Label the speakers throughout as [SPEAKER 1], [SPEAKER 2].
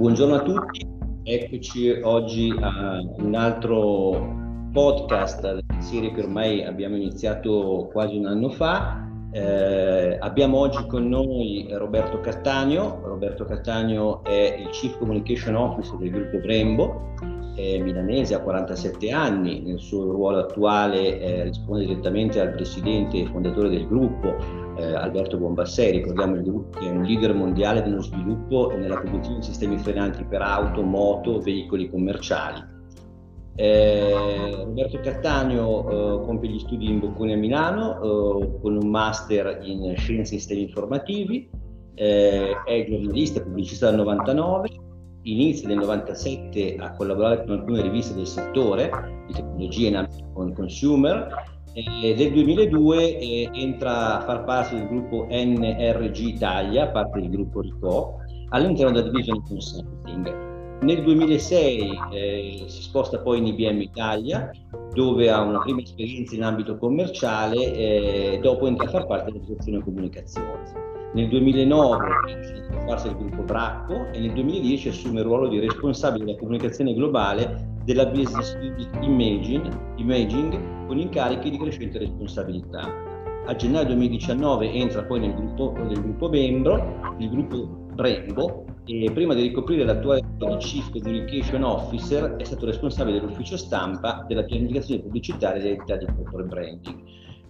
[SPEAKER 1] Buongiorno a tutti, eccoci oggi a un altro podcast della serie che ormai abbiamo iniziato quasi un anno fa. Eh, abbiamo oggi con noi Roberto Castagno. Roberto Castagno è il Chief Communication Officer del gruppo Brembo, è milanese, ha 47 anni, nel suo ruolo attuale eh, risponde direttamente al presidente e fondatore del gruppo, eh, Alberto Bombasseri, ricordiamo che è un leader mondiale dello sviluppo e nella produzione di sistemi frenanti per auto, moto, veicoli commerciali. Eh, Roberto Cattaneo eh, compie gli studi in Bocconi a Milano eh, con un master in scienze e sistemi informativi, eh, è giornalista e pubblicista dal 99, inizia nel 97 a collaborare con alcune riviste del settore di tecnologia in ambito consumer e nel 2002 eh, entra a far parte del gruppo NRG Italia, parte del gruppo RICO, all'interno della divisione consulting. Nel 2006 eh, si sposta poi in IBM Italia, dove ha una prima esperienza in ambito commerciale, e dopo entra a far parte della direzione comunicazione. Nel 2009 fa parte del gruppo Bracco e nel 2010 assume il ruolo di responsabile della comunicazione globale della Business Imaging, Imaging con incarichi di crescente responsabilità. A gennaio 2019 entra poi nel gruppo, nel gruppo membro, il gruppo Brembo, e prima di ricoprire l'attuale Chief Communication Officer è stato responsabile dell'ufficio stampa della pianificazione pubblicitaria dell'entità di corporate branding.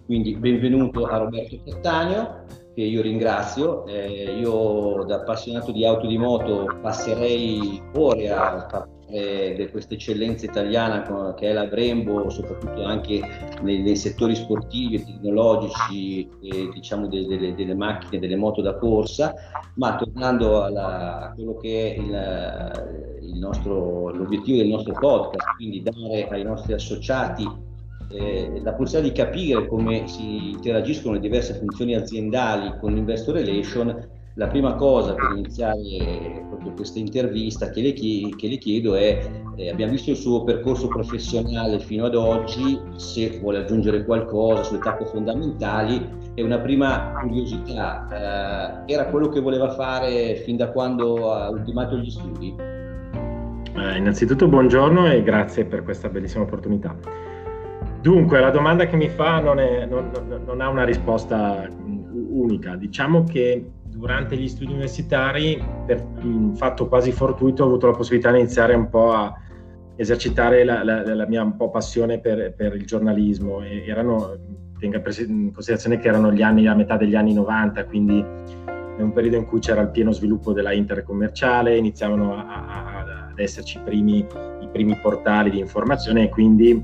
[SPEAKER 1] Quindi benvenuto a Roberto Cattaneo, che io ringrazio. Eh, io da appassionato di auto e di moto passerei ore a di questa eccellenza italiana che è la Brembo, soprattutto anche nei, nei settori sportivi e tecnologici e diciamo delle, delle, delle, macchine, delle moto da corsa, ma tornando alla, a quello che è il, il nostro, l'obiettivo del nostro podcast, quindi dare ai nostri associati eh, la possibilità di capire come si interagiscono le diverse funzioni aziendali con l'investor relation, la prima cosa per iniziare proprio questa intervista che le, chiedo, che le chiedo è, eh, abbiamo visto il suo percorso professionale fino ad oggi, se vuole aggiungere qualcosa sulle tappe fondamentali e una prima curiosità, eh, era quello che voleva fare fin da quando ha ultimato gli studi?
[SPEAKER 2] Eh, innanzitutto buongiorno e grazie per questa bellissima opportunità. Dunque, la domanda che mi fa non, è, non, non, ha una risposta unica. Diciamo che durante gli studi universitari, per un fatto quasi fortuito, ho avuto la possibilità di iniziare un po' a esercitare la, la, la mia passione per, per, il giornalismo. E erano, tenga in considerazione che erano gli anni, a metà degli anni 90, quindi è un periodo in cui c'era il pieno sviluppo della internet commerciale, iniziavano a, a, ad esserci primi, i primi portali di informazione e quindi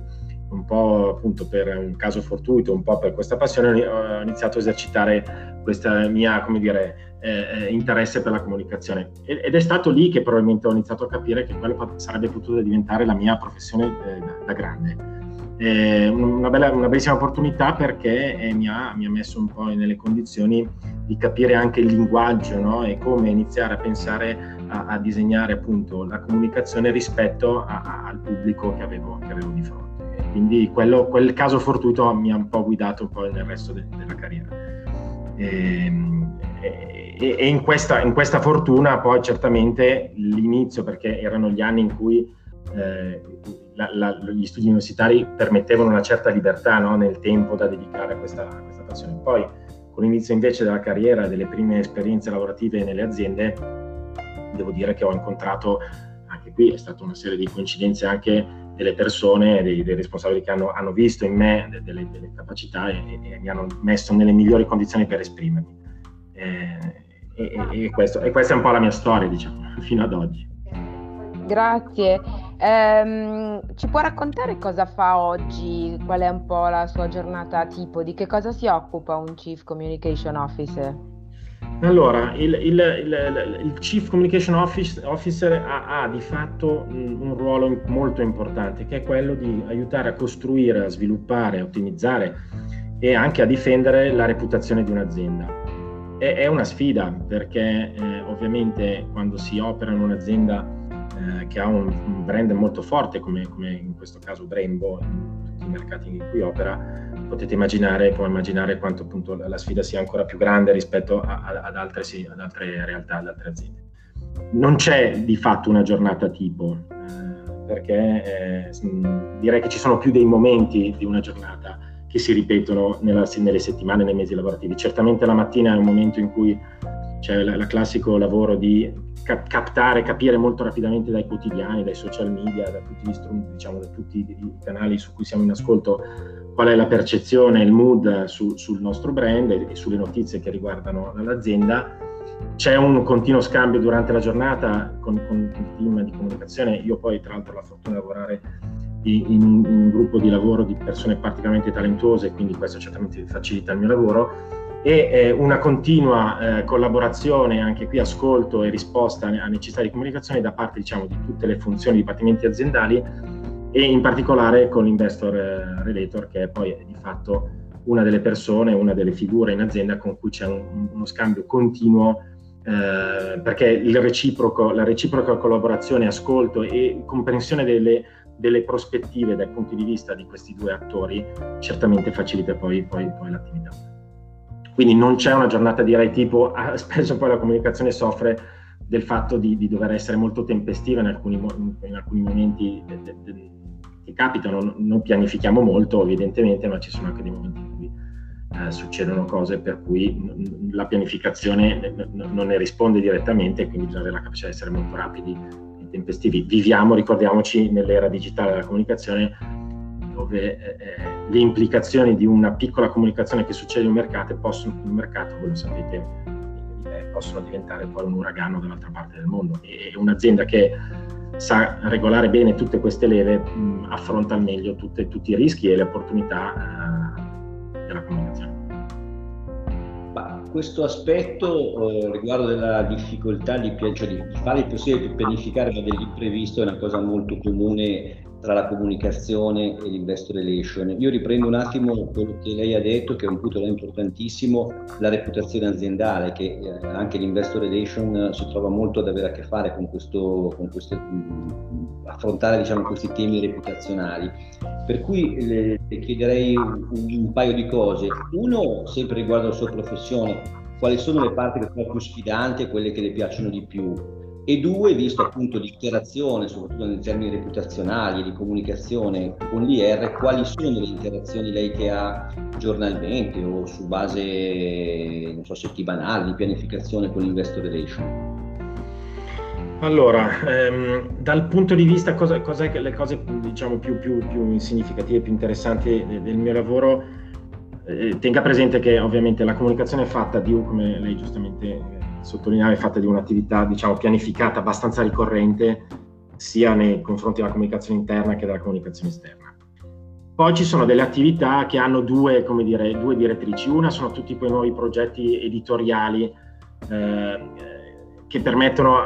[SPEAKER 2] un po' appunto per un caso fortuito, un po' per questa passione, ho iniziato a esercitare questa mia, come dire, eh, eh interesse per la comunicazione. Ed è stato lì che probabilmente ho iniziato a capire che quello sarebbe potuto diventare la mia professione eh, da, grande. Eh, una, bella, una, bellissima opportunità perché eh, mi ha, mi, ha, messo un po' nelle condizioni di capire anche il linguaggio no? e come iniziare a pensare a, a disegnare appunto la comunicazione rispetto a, a, al pubblico che avevo, che avevo di fronte quindi quello, quel caso fortuito mi ha un po' guidato un po' nel resto de, della carriera. Ehm, e, e, e in, questa, in, questa, fortuna poi certamente l'inizio, perché erano gli anni in cui eh, la, la, gli studi universitari permettevano una certa libertà no, nel tempo da dedicare a questa, a questa passione. Poi con l'inizio invece della carriera, delle prime esperienze lavorative nelle aziende, devo dire che ho incontrato anche qui, è stata una serie di coincidenze anche delle persone, dei, dei responsabili che hanno, hanno, visto in me delle, delle capacità e, e, mi hanno messo nelle migliori condizioni per esprimermi. Eh, e, e, questo, e, questa è un po' la mia storia, diciamo, fino ad oggi.
[SPEAKER 3] Grazie. Um, ci può raccontare cosa fa oggi? Qual è un po' la sua giornata tipo? Di che cosa si occupa un Chief Communication Officer?
[SPEAKER 2] Allora, il, il, il, il Chief Communication Officer ha, ha, di fatto un ruolo molto importante, che è quello di aiutare a costruire, a sviluppare, a ottimizzare e anche a difendere la reputazione di un'azienda. È, è una sfida perché eh, ovviamente quando si opera in un'azienda eh, che ha un, un, brand molto forte, come, come in questo caso Brembo, in tutti i mercati in cui opera, potete immaginare, può immaginare quanto appunto la sfida sia ancora più grande rispetto a, a, ad, altre, sì, ad, altre, realtà, ad altre aziende. non c'è di fatto una giornata tipo, eh, perché eh, direi che ci sono più dei momenti di una giornata che si ripetono nella, nelle settimane, nei mesi lavorativi. Certamente la mattina è un momento in cui c'è il classico lavoro di cap- captare, capire molto rapidamente dai quotidiani, dai social media, da tutti gli strumenti, diciamo, da tutti i canali su cui siamo in ascolto, qual è la percezione, il mood su, sul nostro brand e, e sulle notizie che riguardano l'azienda. C'è un continuo scambio durante la giornata con, con il team di comunicazione. Io poi, tra l'altro, ho la fortuna di lavorare in, un gruppo di lavoro di persone particolarmente talentuose, quindi questo certamente facilita il mio lavoro e eh, una continua eh, collaborazione, anche qui ascolto e risposta a necessità di comunicazione da parte diciamo, di tutte le funzioni, dipartimenti aziendali e in particolare con l'investor eh, relator che è poi di fatto una delle persone, una delle figure in azienda con cui c'è un, uno scambio continuo eh, perché la reciproca collaborazione, ascolto e comprensione delle, delle, prospettive dai punti di vista di questi due attori certamente facilita poi, poi, poi l'attività. Quindi non c'è una giornata direi tipo, ah, spesso poi la comunicazione soffre del fatto di, di dover essere molto tempestiva in alcuni, in alcuni momenti de, de, de, che capitano, non pianifichiamo molto evidentemente, ma ci sono anche dei momenti in cui eh, succedono cose per cui la pianificazione non ne risponde direttamente quindi bisogna avere la capacità di essere molto rapidi e tempestivi. Viviamo, ricordiamoci, nell'era digitale della comunicazione dove eh, le implicazioni di una piccola comunicazione che succede in un mercato possono, in un mercato voi lo sapete, eh, possono diventare poi un uragano dall'altra parte del mondo. E un'azienda che sa regolare bene tutte queste leve mh, affronta al meglio tutte, tutti i rischi e le opportunità eh, della comunicazione.
[SPEAKER 1] Ma questo aspetto eh, riguardo della difficoltà di, cioè di fare il possibile per pianificare dell'imprevisto è una cosa molto comune tra la comunicazione e l'investor relation. Io riprendo un attimo quello che lei ha detto, che è un punto importantissimo, la reputazione aziendale, che eh, anche l'investor relation si trova molto ad avere a che fare con questo, con questo mm, affrontare diciamo, questi temi reputazionali. Per cui le, le chiederei un, un paio di cose. Uno, sempre riguardo alla sua professione, quali sono le parti che sono più sfidanti e quelle che le piacciono di più? E due, visto appunto l'interazione, soprattutto nei termini reputazionali e di comunicazione con l'IR, quali sono le interazioni lei che ha giornalmente o su base, non so, settimanale, di pianificazione con l'Investor Relation?
[SPEAKER 2] Allora, ehm, dal punto di vista, cosa, cosa le cose diciamo, più, più, più significative, più interessanti del, del mio lavoro, eh, tenga presente che ovviamente la comunicazione è fatta di, come lei giustamente sottolineare è fatta di un'attività diciamo, pianificata abbastanza ricorrente sia nei confronti della comunicazione interna che della comunicazione esterna. Poi ci sono delle attività che hanno due, dire, due direttrici. Una sono tutti quei nuovi progetti editoriali eh, che permettono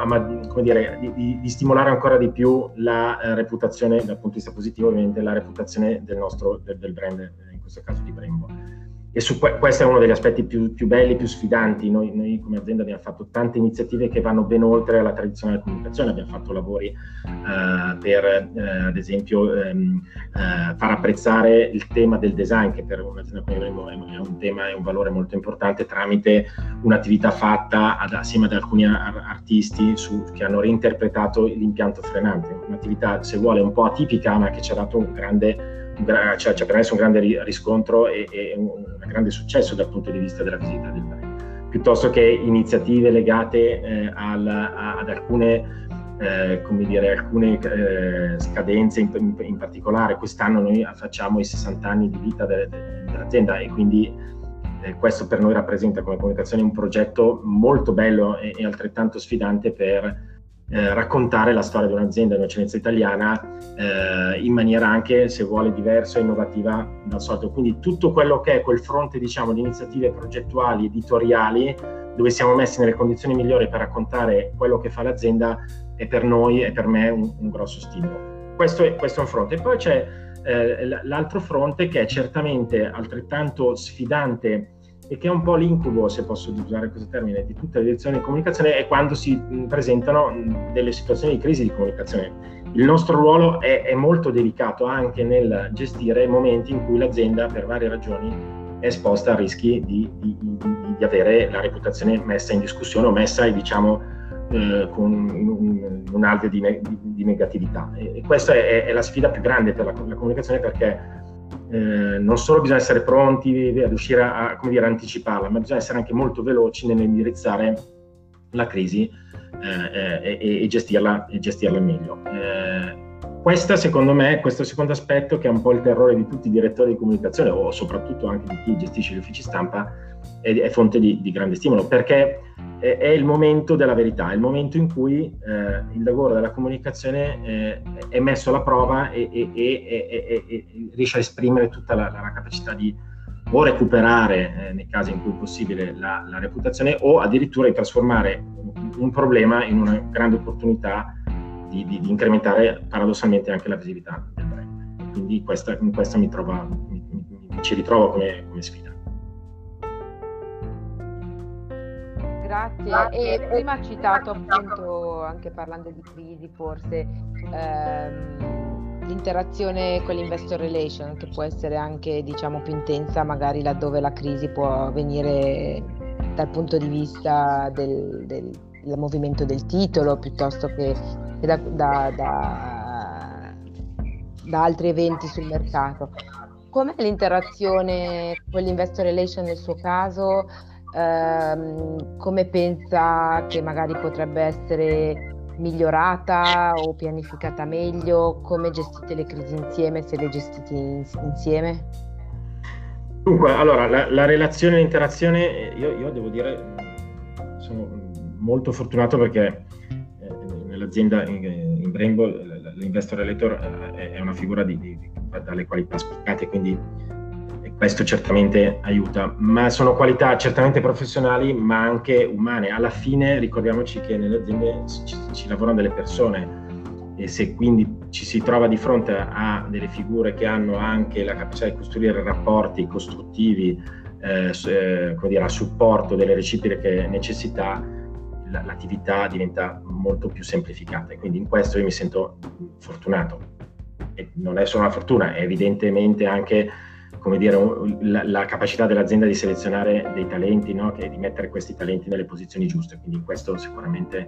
[SPEAKER 2] dire, di, di, stimolare ancora di più la eh, reputazione, dal punto di vista positivo ovviamente, la reputazione del nostro del, del brand, in questo caso di Brembo e su que- questo è uno degli aspetti più, più belli, più sfidanti. Noi, noi, come azienda abbiamo fatto tante iniziative che vanno ben oltre la tradizionale comunicazione, abbiamo fatto lavori eh, per, eh, ad esempio, ehm, eh, far apprezzare il tema del design, che per un'azienda come è, è un tema e un valore molto importante, tramite un'attività fatta ad, assieme ad alcuni ar- artisti su, che hanno reinterpretato l'impianto frenante. Un'attività, se vuole, un po' atipica, ma che ci ha dato un grande ci ha permesso un grande riscontro e, e, un grande successo dal punto di vista della visita del brand, piuttosto che iniziative legate eh, al, a, ad alcune, eh, dire, alcune eh, scadenze in, in, in, particolare. Quest'anno noi facciamo i 60 anni di vita de, de, dell'azienda e quindi eh, questo per noi rappresenta come comunicazione un progetto molto bello e, e altrettanto sfidante per eh, raccontare la storia di un'azienda di un'eccellenza italiana eh, in maniera anche, se vuole, diversa e innovativa dal solito. Quindi tutto quello che è quel fronte, diciamo, di iniziative progettuali, editoriali, dove siamo messi nelle condizioni migliori per raccontare quello che fa l'azienda, è per noi e per me un, un grosso stimolo. Questo è, questo è, un fronte. Poi c'è eh, l'altro fronte che è certamente altrettanto sfidante e che è un po' l'incubo, se posso usare questo termine, di tutte le direzioni di comunicazione è quando si presentano delle situazioni di crisi di comunicazione. Il nostro ruolo è, è molto delicato anche nel gestire momenti in cui l'azienda, per varie ragioni, è esposta a rischi di, di, di, di avere la reputazione messa in discussione o messa diciamo, eh, con un, di, ne, di, negatività. E questa è, è, la sfida più grande per la, la comunicazione perché eh, non solo bisogna essere pronti a riuscire a, a dire, anticiparla, ma bisogna essere anche molto veloci nell'indirizzare la crisi eh, eh e, e, gestirla, e gestirla meglio. Eh, questa, secondo me, questo secondo aspetto, che è un po' il terrore di tutti i direttori di comunicazione o soprattutto anche di chi gestisce gli uffici stampa, è, è fonte di, di, grande stimolo perché è, è, il momento della verità, è il momento in cui eh, il lavoro della comunicazione eh, è messo alla prova e, e, e, riesce a esprimere tutta la, la capacità di o recuperare, eh, nei casi in cui è possibile, la, la reputazione o addirittura di trasformare un, un problema in una grande opportunità di, di, di, incrementare paradossalmente anche la visibilità del brand. Quindi questa, in questo mi, trova, mi, mi, mi ci ritrovo come, come, sfida.
[SPEAKER 3] Grazie. E prima ha citato appunto, anche parlando di crisi forse, ehm, l'interazione con l'investor relation che può essere anche diciamo più intensa magari laddove la crisi può venire dal punto di vista del, del, del movimento del titolo piuttosto che da, da, da, da altri eventi sul mercato. Com'è l'interazione con l'investor relation nel suo caso? Ehm, come pensa che magari potrebbe essere migliorata o pianificata meglio? Come gestite le crisi insieme, se le gestite in, insieme?
[SPEAKER 2] Dunque, allora, la, la relazione, l'interazione, io, io, devo dire, molto fortunato perché l'azienda in, in Brembo, l'investor relator eh, è una figura di, di, dalle qualità spiccate, quindi questo certamente aiuta, ma sono qualità certamente professionali ma anche umane. Alla fine ricordiamoci che nelle aziende ci, ci lavorano delle persone e se quindi ci si trova di fronte a delle figure che hanno anche la capacità di costruire rapporti costruttivi eh, eh, dire, a supporto delle reciproche necessità, l'attività diventa molto più semplificata e quindi in questo io mi sento fortunato. E non è solo una fortuna, è evidentemente anche come dire, la, la capacità dell'azienda di selezionare dei talenti no? e di mettere questi talenti nelle posizioni giuste. Quindi in questo sicuramente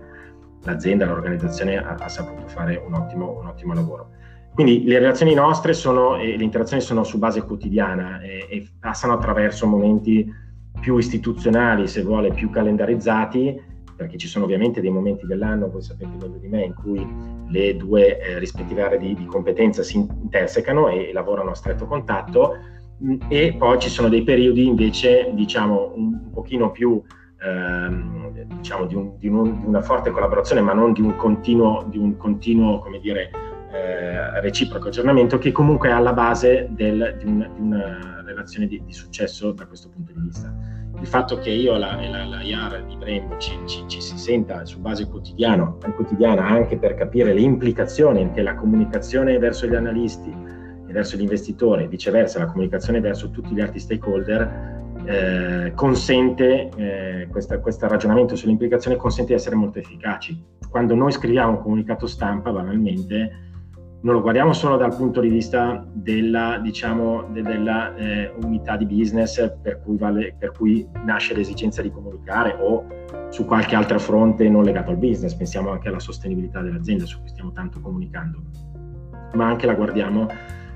[SPEAKER 2] l'azienda, l'organizzazione ha, ha saputo fare un ottimo, un ottimo, lavoro. Quindi le relazioni nostre sono, e le interazioni sono su base quotidiana e, e passano attraverso momenti più istituzionali, se vuole, più calendarizzati, perché ci sono ovviamente dei momenti dell'anno, voi sapete meglio di me, in cui le due eh, rispettive aree di, di, competenza si intersecano e, e, lavorano a stretto contatto. Mh, e poi ci sono dei periodi invece diciamo un, un pochino più ehm, diciamo di, un, di, un, di, una forte collaborazione ma non di un continuo, un continuo come dire eh, reciproco aggiornamento che comunque è alla base del, di, una relazione di successo da questo punto di vista il fatto che io e la, la, la IAR di Brembo ci, ci, ci, si senta su base quotidiana anche per capire le implicazioni che la comunicazione verso gli analisti e verso gli investitori, viceversa la comunicazione verso tutti gli altri stakeholder, eh, consente, eh, questo ragionamento sulle implicazioni consente di essere molto efficaci. Quando noi scriviamo un comunicato stampa, banalmente, non lo guardiamo solo dal punto di vista della, diciamo, de, della eh, unità di business per cui, vale, per cui, nasce l'esigenza di comunicare o su qualche altro fronte non legato al business, pensiamo anche alla sostenibilità dell'azienda su cui stiamo tanto comunicando, ma anche la guardiamo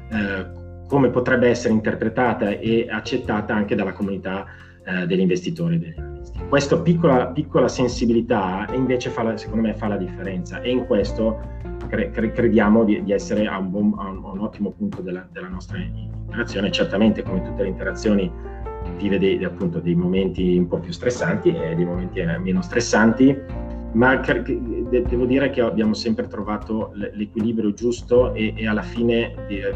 [SPEAKER 2] eh, come potrebbe essere interpretata e accettata anche dalla comunità eh, degli investitori. Questa piccola, piccola sensibilità invece fa la, secondo me fa la differenza e in questo cre- crediamo di, di essere a un, buon, a un, ottimo punto della, della, nostra interazione. Certamente, come tutte le interazioni, vive dei, appunto, dei momenti un po' più stressanti e dei momenti eh, meno stressanti, ma cre- devo dire che abbiamo sempre trovato l'equilibrio giusto e, alla fine eh,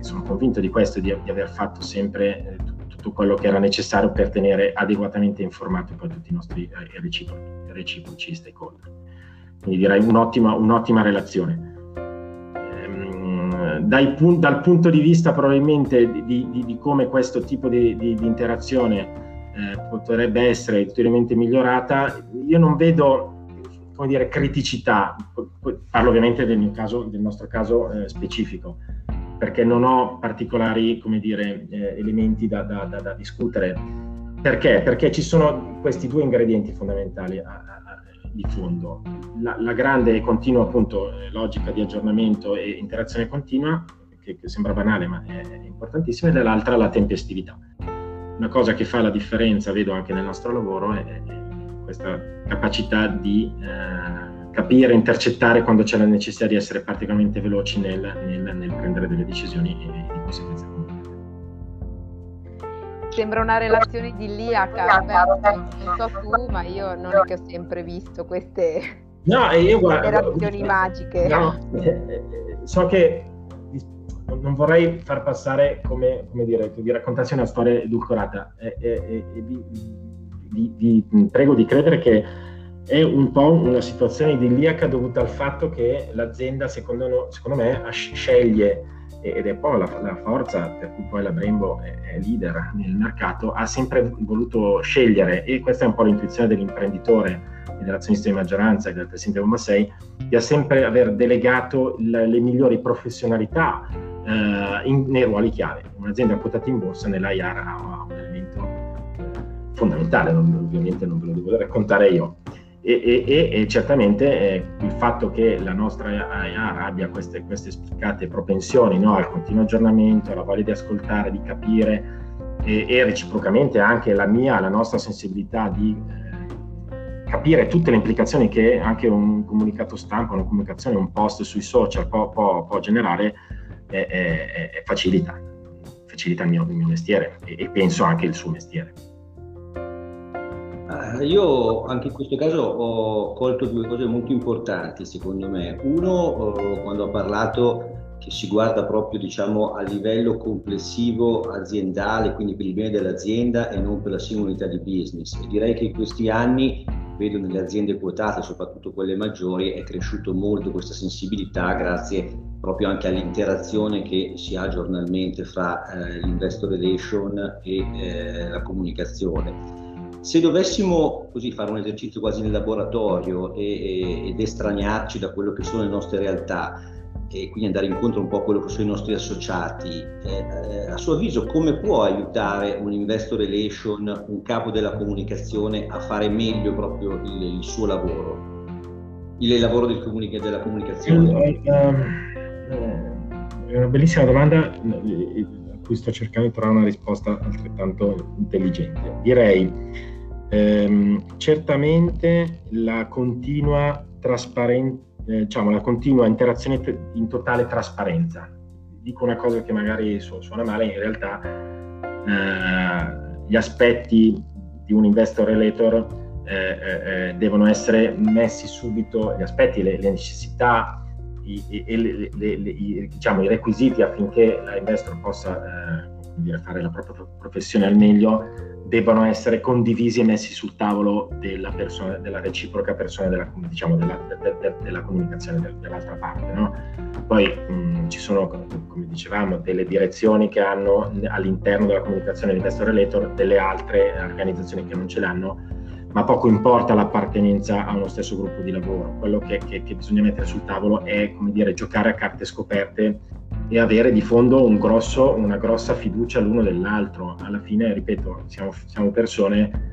[SPEAKER 2] sono convinto di questo, di, di aver fatto sempre eh, tutto quello che era necessario per tenere adeguatamente informati poi tutti i nostri reciproci, reciproci stakeholder quindi direi un'ottima, un'ottima relazione. Ehm, dai, dal punto di vista probabilmente di, di, di come questo tipo di, di interazione eh, potrebbe essere ulteriormente migliorata, io non vedo come dire, criticità, parlo ovviamente del, caso, del nostro caso eh, specifico, perché non ho particolari come dire, eh, elementi da, da, da, da, discutere. Perché? Perché ci sono questi due ingredienti fondamentali di fondo. La, la grande e continua appunto eh, logica di aggiornamento e interazione continua, che, che sembra banale ma è, è importantissima, e dall'altra la tempestività. Una cosa che fa la differenza, vedo anche nel nostro lavoro, è, è questa capacità di eh, capire, intercettare quando c'è la necessità di essere particolarmente veloci nel, nel, nel prendere delle decisioni e di conseguenza
[SPEAKER 3] Sembra una relazione idilliaca, Roberto, non so tu, ma io non è che ho sempre visto queste
[SPEAKER 2] no, io, guarda,
[SPEAKER 3] relazioni magiche.
[SPEAKER 2] No, eh, eh, so che non vorrei far passare come, come dire, vi raccontassi una storia edulcorata e, e, e vi, vi, vi, prego di credere che è un po' una situazione idilliaca dovuta al fatto che l'azienda, secondo, secondo me, sceglie ed è poi la, la, forza per cui poi la Brembo è, è, leader nel mercato, ha sempre voluto scegliere, e questa è un po' l'intuizione dell'imprenditore e dell'azionista di maggioranza e del presidente 6, di sempre aver delegato le, le migliori professionalità eh, in, nei ruoli chiave. Un'azienda quotata in borsa nell'IR ha, un elemento fondamentale, non, ovviamente non ve lo devo raccontare io. E, e, e, certamente eh, il fatto che la nostra IR abbia queste, queste spiccate propensioni no, al continuo aggiornamento, alla voglia di ascoltare, di capire e, e reciprocamente anche la mia, la nostra sensibilità di eh, capire tutte le implicazioni che anche un comunicato stampa, una comunicazione, un post sui social può, può, può generare, è facilita, facilita il mio, il mio mestiere e penso anche il suo mestiere.
[SPEAKER 1] Io anche in questo caso ho colto due cose molto importanti secondo me. Uno, eh, quando ha parlato che si guarda proprio diciamo, a livello complessivo aziendale, quindi per il bene dell'azienda e non per la singolarità di business. E direi che in questi anni, vedo nelle aziende quotate, soprattutto quelle maggiori, è cresciuto molto questa sensibilità grazie proprio anche all'interazione che si ha giornalmente fra eh, l'investor relation e eh, la comunicazione. Se dovessimo così fare un esercizio quasi nel laboratorio e, e, ed estraniarci da quello che sono le nostre realtà e quindi andare incontro un po' a quello che sono i nostri associati, eh, eh, a suo avviso come può aiutare un investor relation, un capo della comunicazione a fare meglio proprio il, il suo lavoro, il lavoro del comunica- della comunicazione?
[SPEAKER 2] È una bellissima domanda eh, a cui sto cercando di trovare una risposta altrettanto intelligente. Direi Ehm, certamente la continua, eh, diciamo, la continua interazione in totale trasparenza. Dico una cosa che magari su- suona male, in realtà eh, gli aspetti di un investor relator eh, eh, eh devono essere messi subito, gli aspetti, le, le necessità i, i, i, diciamo, i requisiti affinché l'investor possa eh, fare la propria professione al meglio debbano essere condivisi e messi sul tavolo della, persona, della reciproca persona della, diciamo, della, de, de, della comunicazione dell'altra parte. No? Poi mh, ci sono, come dicevamo, delle direzioni che hanno all'interno della comunicazione investor relator, delle altre organizzazioni che non ce l'hanno, ma poco importa l'appartenenza a uno stesso gruppo di lavoro. Quello che, che, che bisogna mettere sul tavolo è, come dire, giocare a carte scoperte e avere di fondo un grosso, una grossa fiducia l'uno dell'altro. Alla fine, ripeto, siamo, siamo persone,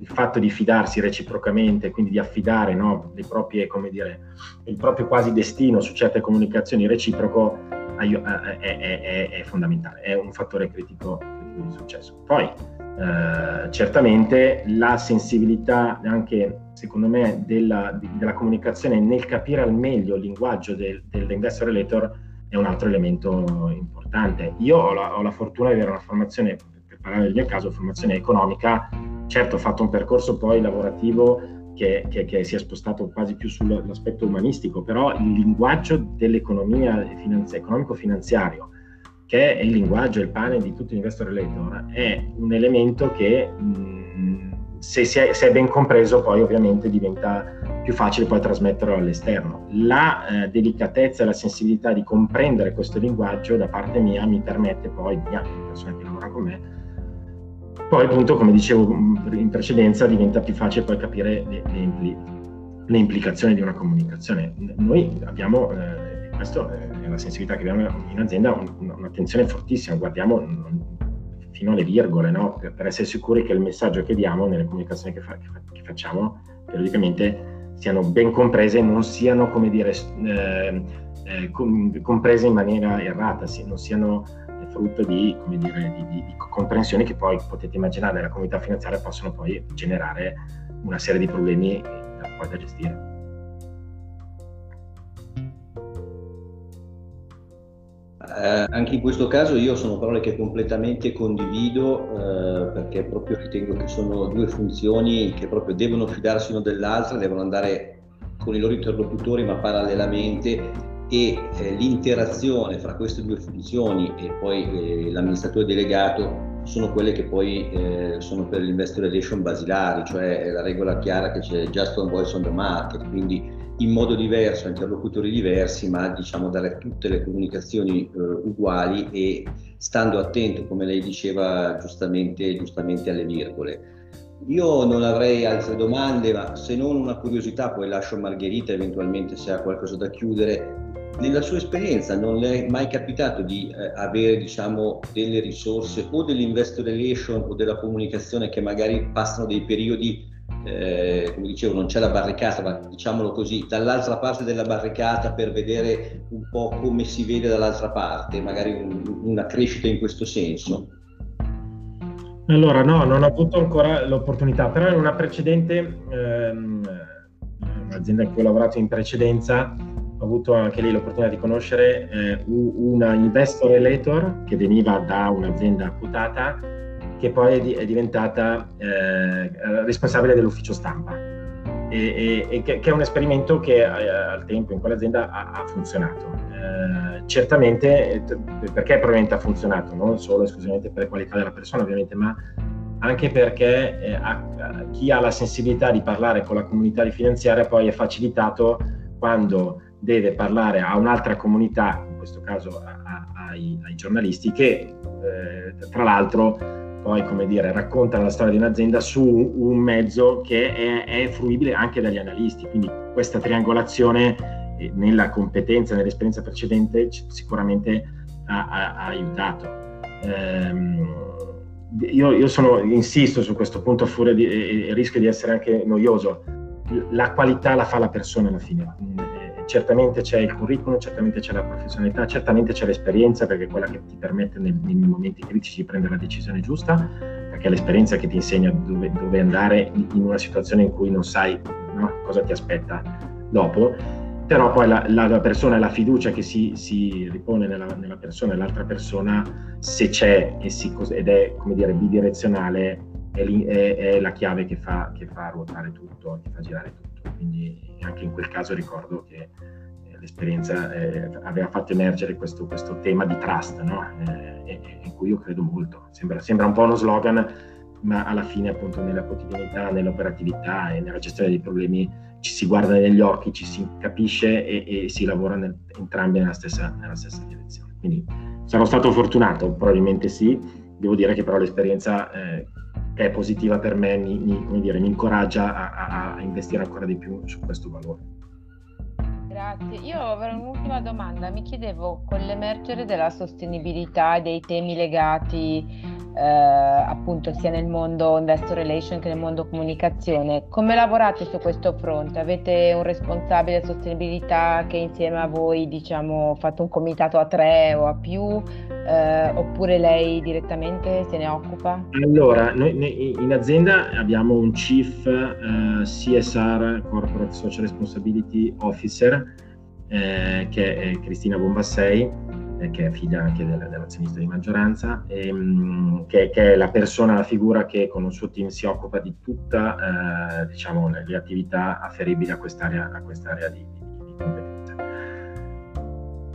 [SPEAKER 2] il fatto di fidarsi reciprocamente, quindi di affidare no, proprie, dire, il proprio quasi destino su certe comunicazioni reciproco è, è, è, è fondamentale, è un fattore critico, critico di successo. Poi, eh, certamente la sensibilità anche secondo me della, della, comunicazione nel capire al meglio il linguaggio del, dell'investor relator è un altro elemento importante. Io ho la, ho la fortuna di avere una formazione, per parlare del mio caso, formazione economica, certo ho fatto un percorso poi lavorativo che, che, che, si è spostato quasi più sull'aspetto umanistico, però il linguaggio dell'economia finanzi- economico-finanziario, che è il linguaggio, il pane di tutti gli investor relator, è un elemento che mh, se, è, se, è, ben compreso poi ovviamente diventa più facile poi trasmetterlo all'esterno. La eh, delicatezza e la sensibilità di comprendere questo linguaggio da parte mia mi permette poi, mia, le persone che lavorano con me, poi appunto come dicevo mm, in precedenza diventa più facile poi capire le, le, impli, le implicazioni di una comunicazione. Noi abbiamo, eh, questa è la sensibilità che abbiamo in azienda, un, un'attenzione fortissima, guardiamo fino alle virgole, no? per, per, essere sicuri che il messaggio che diamo nelle comunicazioni che, fa, che facciamo periodicamente siano ben comprese e non siano, come dire, eh, eh, comprese in maniera errata, non siano frutto di, dire, di, di, di, comprensioni che poi potete immaginare nella comunità finanziaria possono poi generare una serie di problemi da, poi da gestire.
[SPEAKER 1] Eh, anche in questo caso io sono parole che completamente condivido eh, perché proprio ritengo che sono due funzioni che proprio devono fidarsi uno dell'altra, devono andare con i loro interlocutori ma parallelamente e eh, l'interazione fra queste due funzioni e poi eh, l'amministratore delegato sono quelle che poi eh, sono per l'investor relation basilari, cioè la regola chiara che c'è just one voice on the market, quindi in modo diverso, interlocutori diversi, ma diciamo dare tutte le comunicazioni eh, uguali e stando attento, come lei diceva giustamente, giustamente alle virgole. Io non avrei altre domande, ma se non una curiosità, poi lascio Margherita eventualmente se ha qualcosa da chiudere nella sua esperienza non le è mai capitato di eh, avere diciamo, delle risorse o dell'investor relation o della comunicazione che magari passano dei periodi, eh, come dicevo, non c'è la barricata, ma diciamolo così, dall'altra parte della barricata per vedere un po' come si vede dall'altra parte, magari un, una crescita in questo senso?
[SPEAKER 2] Allora, no, non ho avuto ancora l'opportunità, però in una precedente, ehm, un'azienda in cui ho lavorato in precedenza, ho avuto anche lì l'opportunità di conoscere eh, una investor relator che veniva da un'azienda quotata che poi è, di, è diventata eh, responsabile dell'ufficio stampa e, e, e che, che, è un esperimento che eh, al tempo in quell'azienda ha, ha funzionato. Eh, certamente perché probabilmente ha funzionato, non solo esclusivamente per qualità della persona ovviamente, ma anche perché eh, a chi ha la sensibilità di parlare con la comunità di finanziaria poi è facilitato quando deve parlare a un'altra comunità, in questo caso a, a, ai, ai, giornalisti, che eh, tra l'altro poi come dire, raccontano la storia di un'azienda su un mezzo che è, è fruibile anche dagli analisti. Quindi questa triangolazione eh, nella competenza, nell'esperienza precedente sicuramente ha, ha, ha aiutato. Ehm, io, io sono, insisto su questo punto a furia di, e, e rischio di essere anche noioso. La qualità la fa la persona alla fine certamente c'è il curriculum, certamente c'è la professionalità, certamente c'è l'esperienza perché è quella che ti permette nei, nei momenti critici di prendere la decisione giusta, perché è l'esperienza che ti insegna dove, dove andare in una situazione in cui non sai no, cosa ti aspetta dopo, però poi la, la persona e la fiducia che si, si ripone nella, nella, persona e l'altra persona, se c'è si, ed è come dire bidirezionale, è, è, è la chiave che fa, che fa ruotare tutto, che fa girare tutto. Quindi anche in quel caso ricordo che eh, l'esperienza eh, aveva fatto emergere questo, questo tema di trust, no? eh, in cui io credo molto. Sembra, sembra, un po' uno slogan, ma alla fine appunto nella quotidianità, nell'operatività e nella gestione dei problemi ci si guarda negli occhi, ci si capisce e, e si lavora nel, entrambi nella stessa, nella stessa, direzione. Quindi sarò stato fortunato, probabilmente sì, devo dire che però l'esperienza eh, è positiva per me mi, mi, dire, mi incoraggia a, a, investire ancora di più su questo valore.
[SPEAKER 3] Grazie. Io avrei un'ultima domanda. Mi chiedevo, con l'emergere della sostenibilità e dei temi legati eh, appunto sia nel mondo investor relation che nel mondo comunicazione. Come lavorate su questo fronte? Avete un responsabile sostenibilità che insieme a voi diciamo fatto un comitato a tre o a più eh, oppure lei direttamente se ne occupa?
[SPEAKER 2] Allora, noi in azienda abbiamo un Chief eh, CSR Corporate Social Responsibility Officer eh, che è Cristina Bombassei eh, che è figlia anche del, dell'azionista di maggioranza, e, ehm, che, che, è la persona, la figura che con il suo team si occupa di tutte eh, diciamo, le, le, attività afferibili a quest'area, a quest'area di, di, di competenza.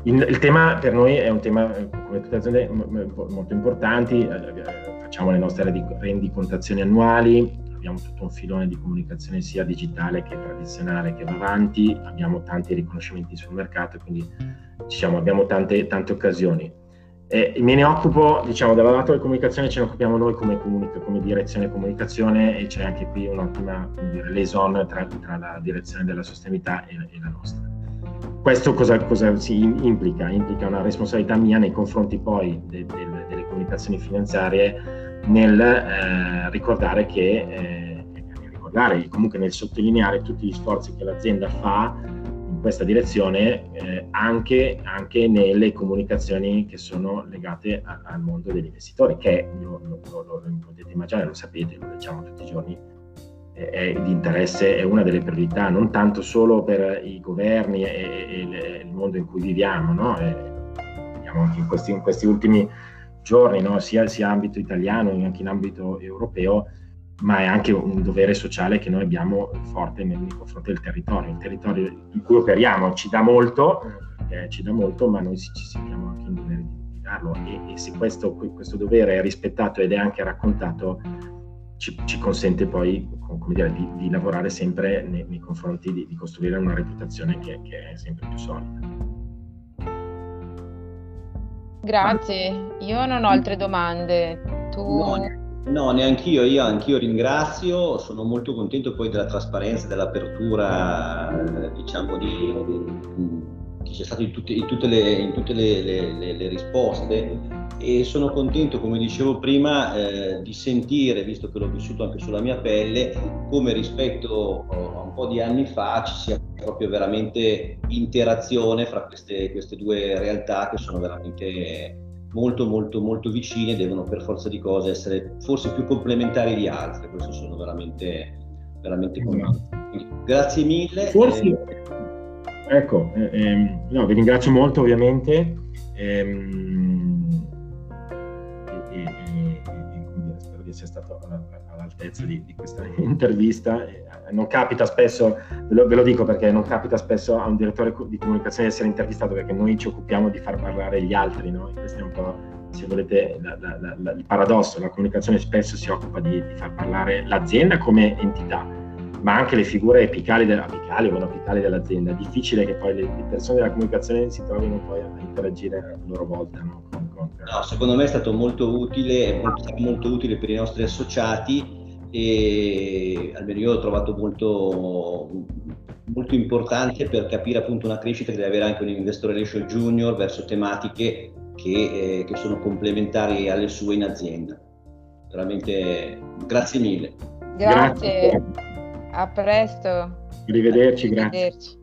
[SPEAKER 2] Il, il, tema per noi è un tema, come tutte le aziende, molto importanti, eh, facciamo le nostre rendicontazioni annuali, abbiamo tutto un filone di comunicazione sia digitale che tradizionale che va avanti, abbiamo tanti riconoscimenti sul mercato, quindi diciamo, abbiamo tante, tante occasioni. E me ne occupo, diciamo, dalla lato della comunicazione ce ne occupiamo noi come, comunica, come direzione comunicazione e c'è anche qui un'ottima liaison tra, tra, la direzione della sostenibilità e, e la nostra. Questo cosa, cosa si implica? Implica una responsabilità mia nei confronti poi de, de, delle comunicazioni finanziarie nel eh, ricordare che, eh, ricordare, comunque nel sottolineare tutti gli sforzi che l'azienda fa in questa direzione eh, anche, anche, nelle comunicazioni che sono legate a, al mondo degli investitori, che lo, lo, lo, lo, potete immaginare, lo sapete, lo leggiamo tutti i giorni, è, di interesse, è una delle priorità, non tanto solo per i governi e, e, e il mondo in cui viviamo, no? E, anche in questi, in questi ultimi giorni, no? sia, sia ambito italiano che anche in ambito europeo, ma è anche un dovere sociale che noi abbiamo forte nei confronti del territorio. Il territorio in cui operiamo ci dà molto, eh, ci dà molto ma noi ci sentiamo anche in dovere di, darlo e, e se questo, questo, dovere è rispettato ed è anche raccontato, ci, ci consente poi dire, di, di, lavorare sempre nei, nei confronti di, di, costruire una reputazione che, che è sempre più solida.
[SPEAKER 3] Grazie, io non ho altre domande. Tu...
[SPEAKER 1] No. No, neanche io, io anch'io ringrazio, sono molto contento poi della trasparenza, dell'apertura, diciamo, di, che c'è stato in tutte, in tutte, le, in tutte le, le, le, risposte e sono contento, come dicevo prima, eh, di sentire, visto che l'ho vissuto anche sulla mia pelle, come rispetto a un po' di anni fa ci sia proprio veramente interazione fra queste, queste due realtà che sono veramente molto molto molto vicine devono per forza di cose essere forse più complementari di altre, questo sono veramente, veramente convinto. Grazie mille.
[SPEAKER 2] Forse, eh, ecco, eh, ehm, no, vi ringrazio molto ovviamente. Ehm, spero di essere stato all'altezza di, di questa intervista. Non capita spesso, ve lo, ve lo, dico perché non capita spesso a un direttore di comunicazione di essere intervistato perché noi ci occupiamo di far parlare gli altri, no? questo è un po', se volete, la, la, la, il paradosso, la comunicazione spesso si occupa di, di, far parlare l'azienda come entità, ma anche le figure apicali, de, apicali o meno apicali dell'azienda. È difficile che poi le, le, persone della comunicazione si trovino poi a interagire a loro volta. No?
[SPEAKER 1] No, secondo me è stato molto utile, molto, molto utile per i nostri associati e almeno io l'ho trovato molto, molto importante per capire appunto una crescita che deve avere anche un investor relation junior verso tematiche che, eh, che sono complementari alle sue in azienda. Veramente grazie mille.
[SPEAKER 3] Grazie, grazie. a presto.
[SPEAKER 2] Arrivederci, grazie. Arrivederci.